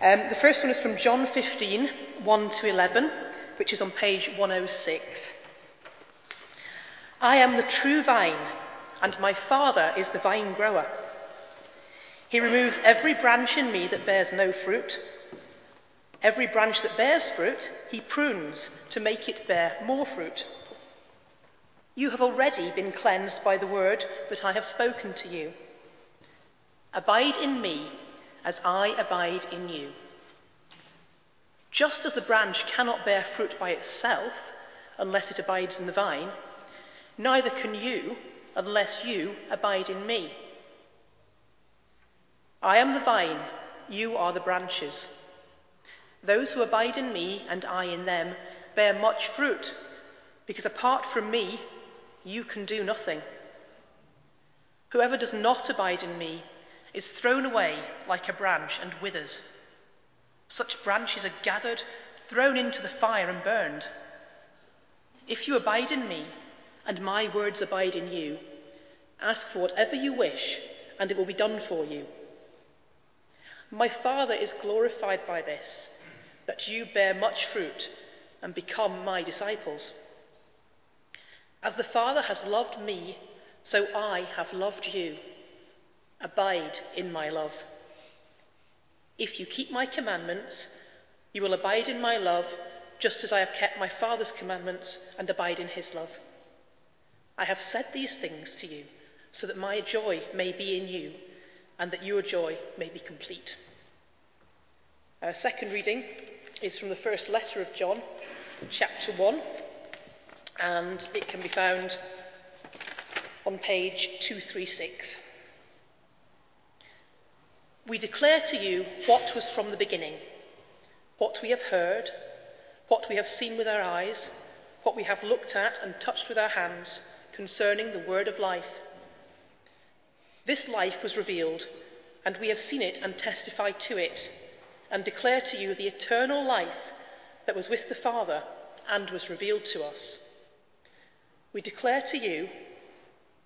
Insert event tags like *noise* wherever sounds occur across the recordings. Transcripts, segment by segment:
Um, the first one is from John 15, 1 to 11, which is on page 106. I am the true vine, and my Father is the vine grower. He removes every branch in me that bears no fruit. Every branch that bears fruit, he prunes to make it bear more fruit. You have already been cleansed by the word that I have spoken to you. Abide in me as I abide in you. Just as the branch cannot bear fruit by itself unless it abides in the vine, neither can you unless you abide in me. I am the vine, you are the branches. Those who abide in me and I in them bear much fruit, because apart from me, you can do nothing. Whoever does not abide in me is thrown away like a branch and withers. Such branches are gathered, thrown into the fire, and burned. If you abide in me, and my words abide in you, ask for whatever you wish, and it will be done for you. My Father is glorified by this, that you bear much fruit and become my disciples. As the Father has loved me, so I have loved you. Abide in my love. If you keep my commandments, you will abide in my love, just as I have kept my Father's commandments and abide in his love. I have said these things to you, so that my joy may be in you, and that your joy may be complete. Our second reading is from the first letter of John, chapter 1, and it can be found on page 236. We declare to you what was from the beginning, what we have heard, what we have seen with our eyes, what we have looked at and touched with our hands concerning the word of life. This life was revealed, and we have seen it and testified to it, and declare to you the eternal life that was with the Father and was revealed to us. We declare to you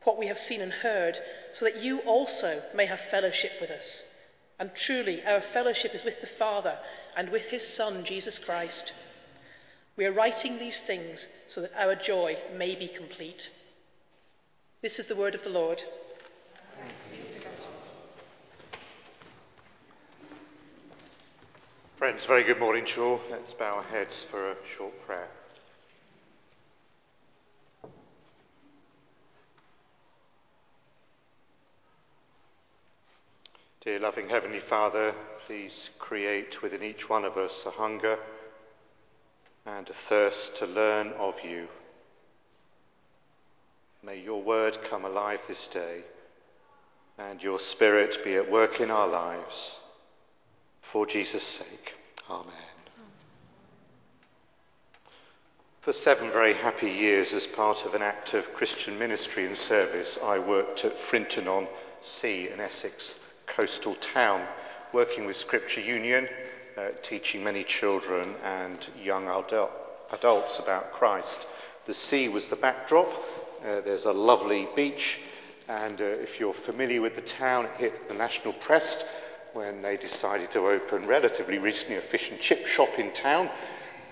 what we have seen and heard, so that you also may have fellowship with us. And truly, our fellowship is with the Father and with his Son, Jesus Christ. We are writing these things so that our joy may be complete. This is the word of the Lord. Friends, very good morning to you. Let's bow our heads for a short prayer. Dear loving Heavenly Father, please create within each one of us a hunger and a thirst to learn of you. May your word come alive this day and your spirit be at work in our lives. For Jesus' sake. Amen. For seven very happy years, as part of an active Christian ministry and service, I worked at Frinton on Sea in Essex coastal town, working with Scripture Union, uh, teaching many children and young adult, adults about Christ. The sea was the backdrop. Uh, there's a lovely beach, and uh, if you're familiar with the town, it hit the national press when they decided to open relatively recently a fish and chip shop in town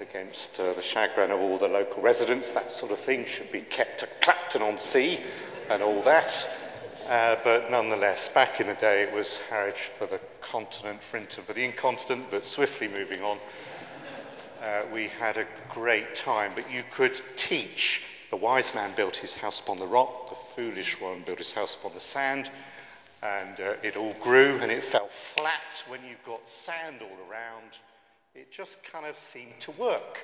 against uh, the chagrin of all the local residents. That sort of thing should be kept at Clacton on Sea and all that. Uh, but nonetheless, back in the day, it was Harwich for the continent, Frinton for the incontinent, but swiftly moving on. Uh, we had a great time, but you could teach. The wise man built his house upon the rock, the foolish one built his house upon the sand, and uh, it all grew and it fell flat when you've got sand all around. It just kind of seemed to work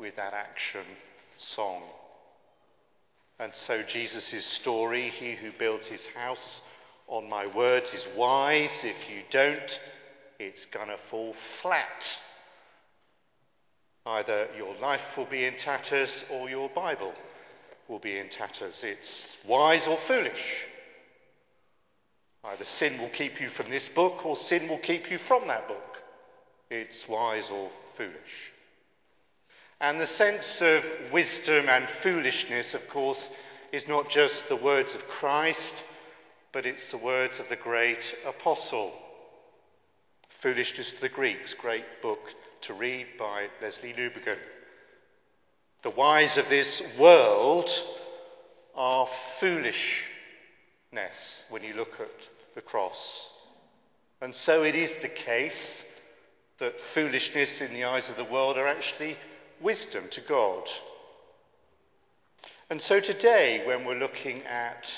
with that action song. And so Jesus' story, he who builds his house on my words is wise. If you don't, it's going to fall flat. Either your life will be in tatters or your Bible will be in tatters. It's wise or foolish. Either sin will keep you from this book or sin will keep you from that book. It's wise or foolish. And the sense of wisdom and foolishness, of course, is not just the words of Christ, but it's the words of the great apostle. Foolishness to the Greeks, great book to read by Lesslie Newbigin. The wise of this world are foolishness when you look at the cross. And so it is the case that foolishness in the eyes of the world are actually wisdom to God. And so today, when we're looking at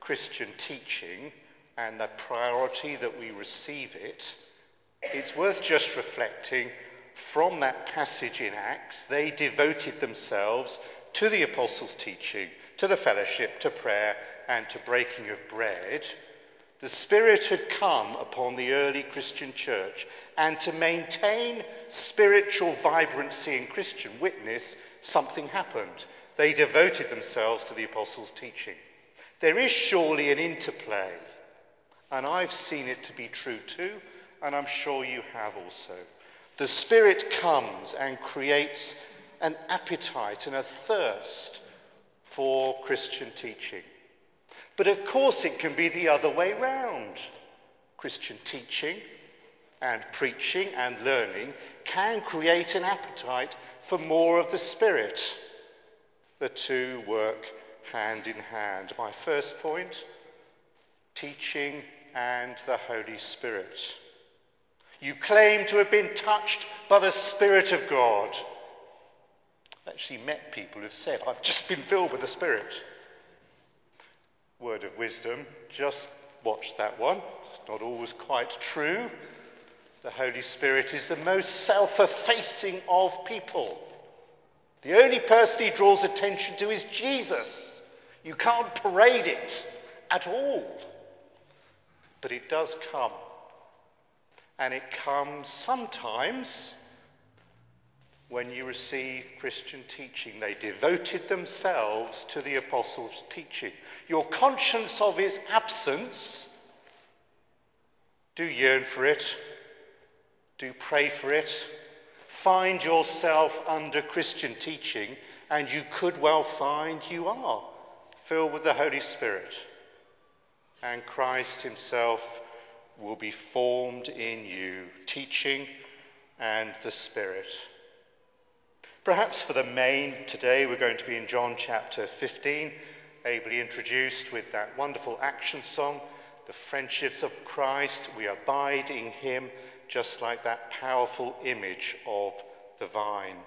Christian teaching and the priority that we receive it, it's worth just reflecting from that passage in Acts, they devoted themselves to the apostles' teaching, to the fellowship, to prayer, and to breaking of bread. The Spirit had come upon the early Christian church, and to maintain spiritual vibrancy in Christian witness, something happened. They devoted themselves to the apostles' teaching. There is surely an interplay, and I've seen it to be true too, and I'm sure you have also. The Spirit comes and creates an appetite and a thirst for Christian teaching. But of course, it can be the other way round. Christian teaching and preaching and learning can create an appetite for more of the Spirit. The two work hand in hand. My first point teaching and the Holy Spirit. You claim to have been touched by the Spirit of God. I've actually met people who've said, I've just been filled with the Spirit. Word of wisdom, just watch that one. It's not always quite true. The Holy Spirit is the most self effacing of people. The only person he draws attention to is Jesus. You can't parade it at all. But it does come and it comes sometimes when you receive Christian teaching. They devoted themselves to the apostles' teaching. Your conscience of his absence, do yearn for it, do pray for it. Find yourself under Christian teaching, and you could well find you are filled with the Holy Spirit. And Christ Himself will be formed in you, teaching and the Spirit. Perhaps for the main, today we're going to be in John chapter 15, ably introduced with that wonderful action song, The Friendships of Christ. We abide in Him, just like that powerful image of the vine.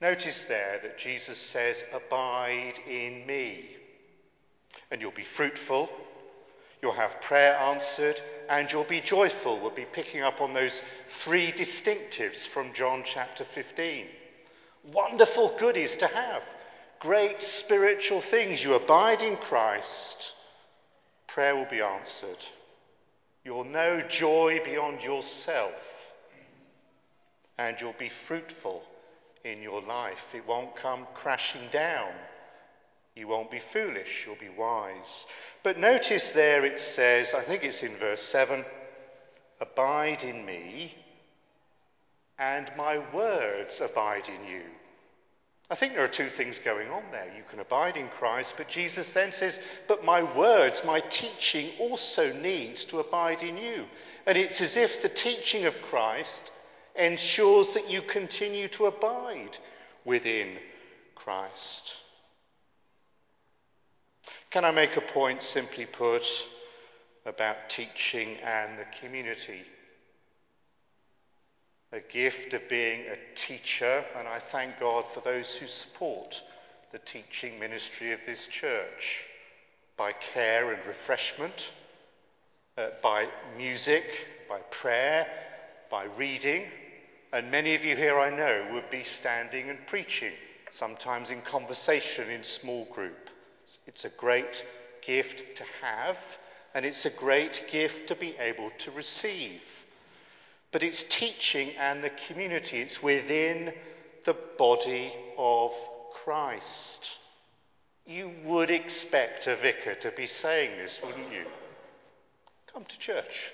Notice there that Jesus says, Abide in me, and you'll be fruitful You'll have prayer answered and you'll be joyful. We'll be picking up on those three distinctives from John chapter 15. Wonderful goodies to have. Great spiritual things. You abide in Christ. Prayer will be answered. You'll know joy beyond yourself. And you'll be fruitful in your life. It won't come crashing down. You won't be foolish, you'll be wise. But notice there it says, I think it's in verse 7 Abide in me, and my words abide in you. I think there are two things going on there. You can abide in Christ, but Jesus then says, But my words, my teaching also needs to abide in you. And it's as if the teaching of Christ ensures that you continue to abide within Christ. Can I make a point, simply put, about teaching and the community? A gift of being a teacher, and I thank God for those who support the teaching ministry of this church by care and refreshment, uh, by music, by prayer, by reading. And many of you here I know would be standing and preaching, sometimes in conversation in small group. It's a great gift to have, and it's a great gift to be able to receive. But it's teaching and the community, it's within the body of Christ. You would expect a vicar to be saying this, wouldn't you? Come to church.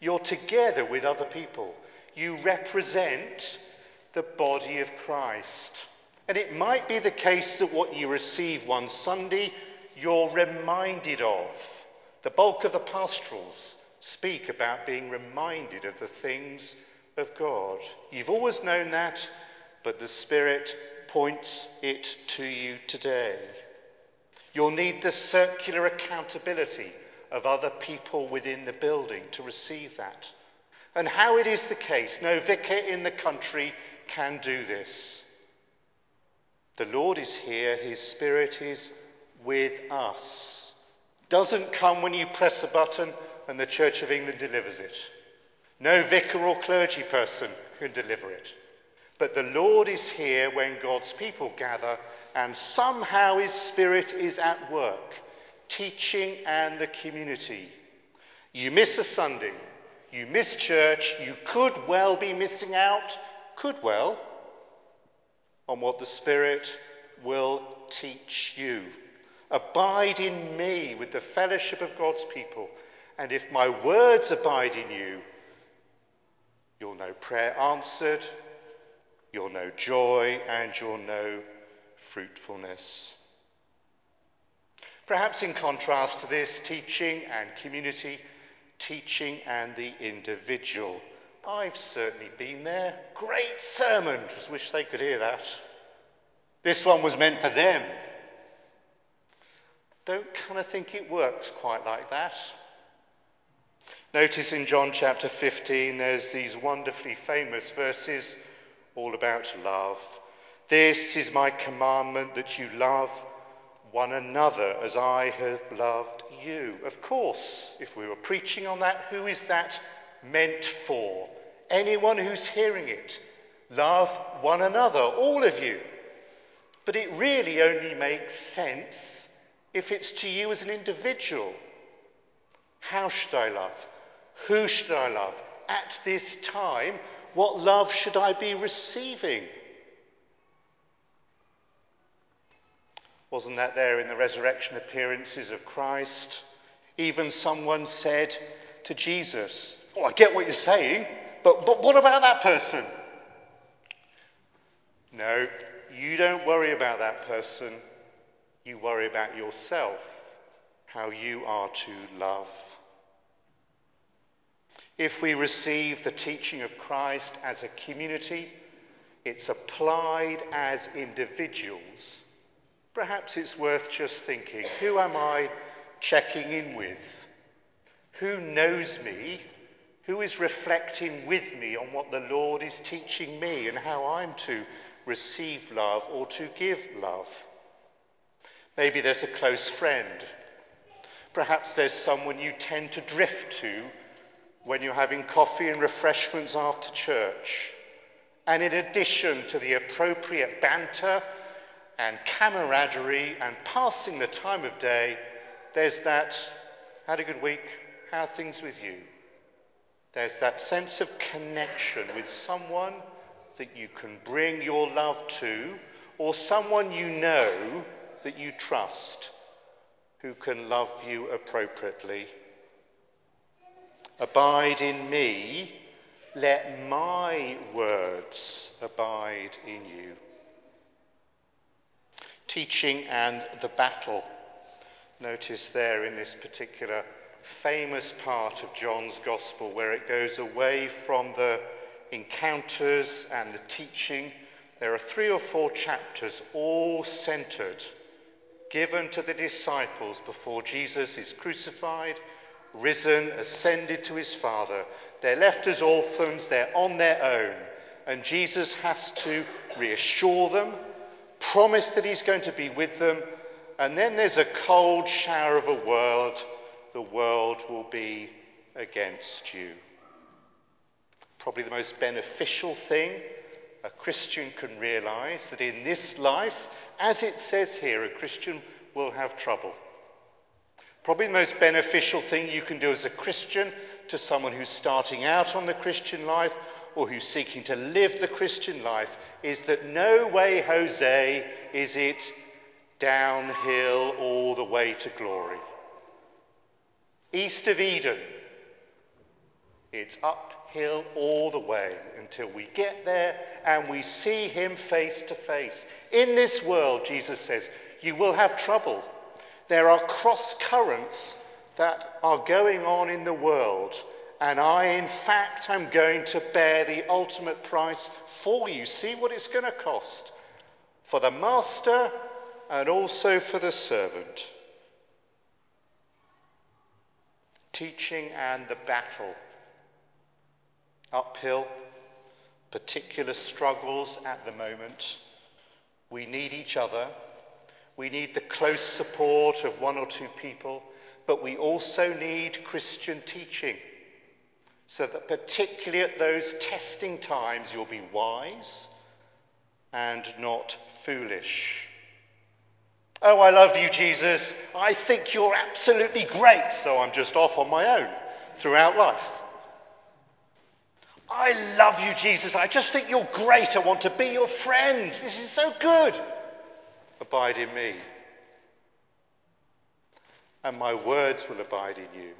You're together with other people. You represent the body of Christ. And it might be the case that what you receive one Sunday, you're reminded of. The bulk of the pastorals speak about being reminded of the things of God. You've always known that, but the Spirit points it to you today. You'll need the circular accountability of other people within the building to receive that. And how it is the case, no vicar in the country can do this. The Lord is here, His Spirit is with us. Doesn't come when you press a button and the Church of England delivers it. No vicar or clergy person can deliver it. But the Lord is here when God's people gather, and somehow His Spirit is at work, teaching and the community. You miss a Sunday, you miss church, you could well be missing out, could well, on what the Spirit will teach you. Abide in me with the fellowship of God's people, and if my words abide in you, you'll know prayer answered, you'll know joy, and you'll know fruitfulness. Perhaps in contrast to this, teaching and community, teaching and the individual. I've certainly been there. Great sermon. Just wish they could hear that. This one was meant for them. Don't kind of think it works quite like that. Notice in John chapter 15, there's these wonderfully famous verses all about love. This is my commandment that you love one another as I have loved you. Of course, if we were preaching on that, who is that meant for? Anyone who's hearing it. Love one another, all of you. But it really only makes sense if it's to you as an individual. How should I love? Who should I love? At this time, what love should I be receiving? Wasn't that there in the resurrection appearances of Christ? Even someone said to Jesus, Oh, I get what you're saying, but, but what about that person? No, you don't worry about that person. You worry about yourself, how you are to love. If we receive the teaching of Christ as a community, it's applied as individuals Perhaps it's worth just thinking who am I checking in with? Who knows me? Who is reflecting with me on what the Lord is teaching me and how I'm to receive love or to give love? Maybe there's a close friend. Perhaps there's someone you tend to drift to when you're having coffee and refreshments after church. And in addition to the appropriate banter and camaraderie and passing the time of day, there's that, had a good week, how are things with you? There's that sense of connection with someone that you can bring your love to, or someone you know that you trust who can love you appropriately. Abide in me, let my words abide in you teaching and the battle. Notice there in this particular famous part of John's Gospel where it goes away from the encounters and the teaching. There are three or four chapters all centered, given to the disciples before Jesus is crucified, risen, ascended to his Father. They're left as orphans, they're on their own, and Jesus has to reassure them promise that he's going to be with them, and then there's a cold shower of a world. The world will be against you. Probably the most beneficial thing a Christian can realize that in this life, as it says here, a Christian will have trouble. Probably the most beneficial thing you can do as a Christian to someone who's starting out on the Christian life or who's seeking to live the Christian life is that no way, Jose, is it downhill all the way to glory. East of Eden, it's uphill all the way until we get there and we see him face to face. In this world, Jesus says, you will have trouble. There are cross currents that are going on in the world, and I, in fact, am going to bear the ultimate price for you. See what it's going to cost for the master and also for the servant. Teaching and the battle. Uphill, particular struggles at the moment. We need each other. We need the close support of one or two people, but we also need Christian teaching so that particularly at those testing times you'll be wise and not foolish. Oh, I love you, Jesus. I think you're absolutely great, so I'm just off on my own throughout life. I love you, Jesus. I just think you're great. I want to be your friend. This is so good. Abide in me. And my words will abide in you.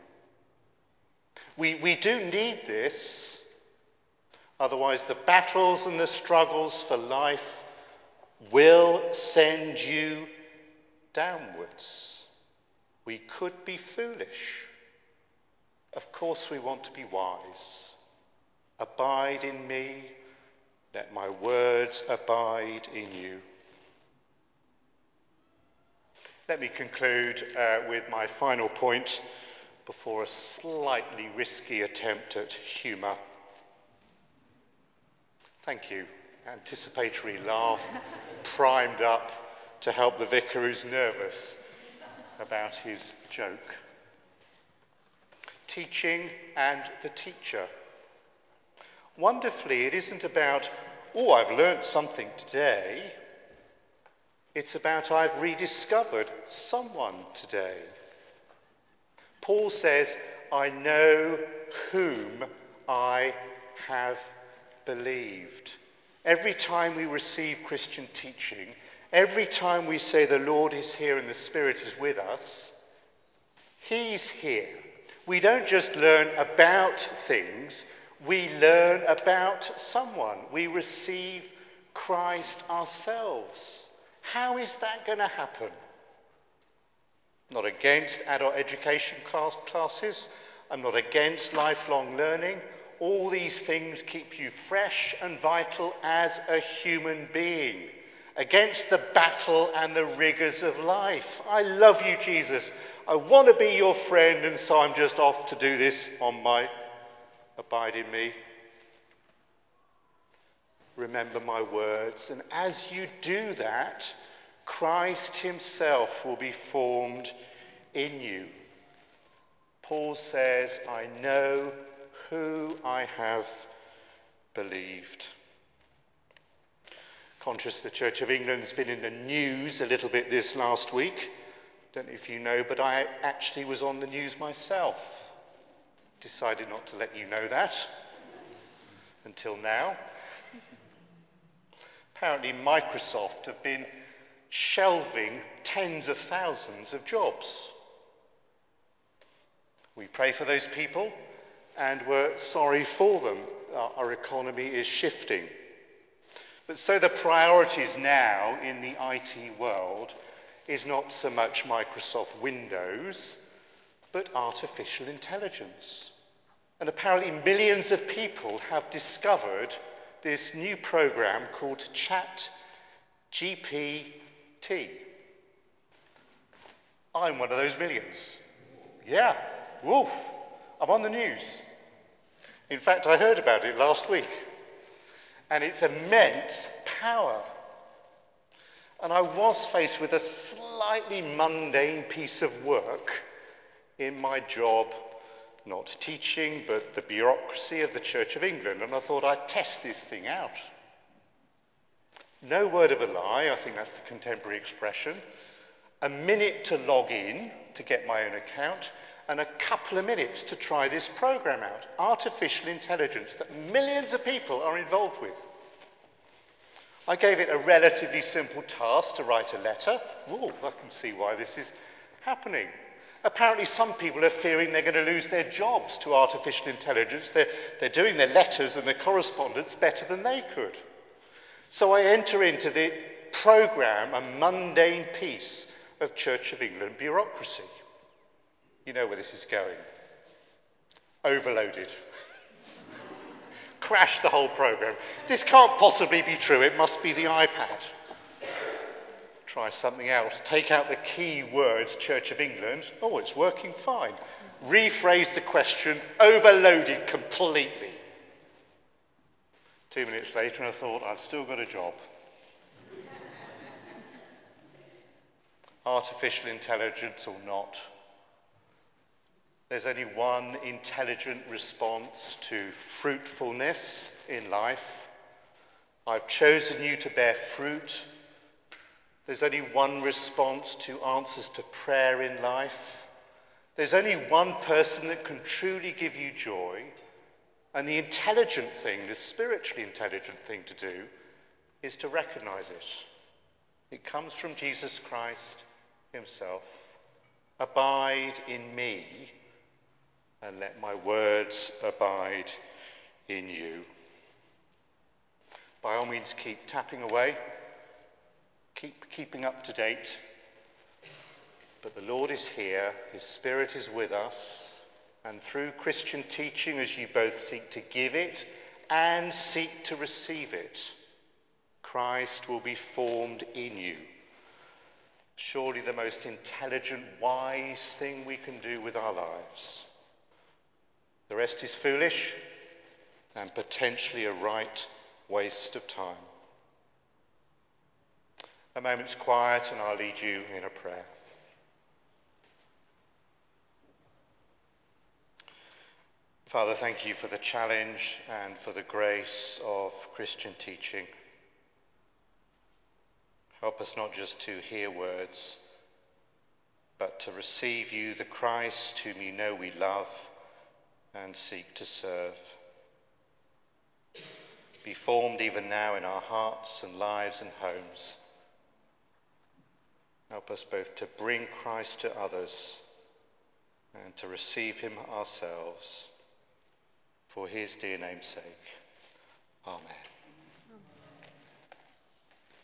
We, we do need this. Otherwise, the battles and the struggles for life will send you downwards. We could be foolish. Of course, we want to be wise. Abide in me, let my words abide in you. Let me conclude uh, with my final point before a slightly risky attempt at humour. Thank you. Anticipatory laugh, *laughs* primed up to help the vicar who's nervous about his joke. Teaching and the teacher. Wonderfully, it isn't about, oh, I've learnt something today. It's about, I've rediscovered someone today. Paul says, I know whom I have believed. Every time we receive Christian teaching, every time we say the Lord is here and the Spirit is with us, He's here. We don't just learn about things, we learn about someone. We receive Christ ourselves. How is that going to happen? not against adult education class classes. I'm not against lifelong learning. All these things keep you fresh and vital as a human being against the battle and the rigours of life. I love you, Jesus. I want to be your friend, and so I'm just off to do this on my abide in me. Remember my words, and as you do that, Christ himself will be formed in you. Paul says, I know who I have believed. Conscious the Church of England's been in the news a little bit this last week. Don't know if you know, but I actually was on the news myself. Decided not to let you know that until now. Apparently, Microsoft have been shelving tens of thousands of jobs. We pray for those people and we're sorry for them. Our, our economy is shifting. But so the priorities now in the IT world is not so much Microsoft Windows, but artificial intelligence. And apparently, millions of people have discovered this new program called Chat GPT. I'm one of those millions. Yeah, woof, I'm on the news. In fact, I heard about it last week. And it's immense power. And I was faced with a slightly mundane piece of work in my job, not teaching, but the bureaucracy of the Church of England. And I thought I'd test this thing out. No word of a lie, I think that's the contemporary expression. A minute to log in to get my own account, and a couple of minutes to try this program out. Artificial intelligence that millions of people are involved with. I gave it a relatively simple task to write a letter. Ooh, I can see why this is happening. Apparently, some people are fearing they're going to lose their jobs to artificial intelligence. They're, they're doing their letters and their correspondence better than they could. So I enter into the programme a mundane piece of Church of England bureaucracy. You know where this is going. Overloaded. *laughs* Crash the whole program. This can't possibly be true. It must be the iPad. Try something else. Take out the key words Church of England. Oh, it's working fine. Rephrase the question. Overloaded completely. Two minutes later, and I thought, I've still got a job. Artificial intelligence or not, there's only one intelligent response to fruitfulness in life. I've chosen you to bear fruit. There's only one response to answers to prayer in life. There's only one person that can truly give you joy. And the intelligent thing, the spiritually intelligent thing to do, is to recognize it. It comes from Jesus Christ Himself. Abide in me and let my words abide in you. By all means, keep tapping away, keep keeping up to date. But the Lord is here, His Spirit is with us, and through Christian teaching, as you both seek to give it and seek to receive it, Christ will be formed in you. Surely the most intelligent, wise thing we can do with our lives. The rest is foolish and potentially a right waste of time. A moment's quiet, and I'll lead you in a prayer. Father, thank you for the challenge and for the grace of Christian teaching. Help us not just to hear words, but to receive you, the Christ whom you know we love and seek to serve. Be formed even now in our hearts and lives and homes. Help us both to bring Christ to others and to receive him ourselves. For his dear name's sake. Amen.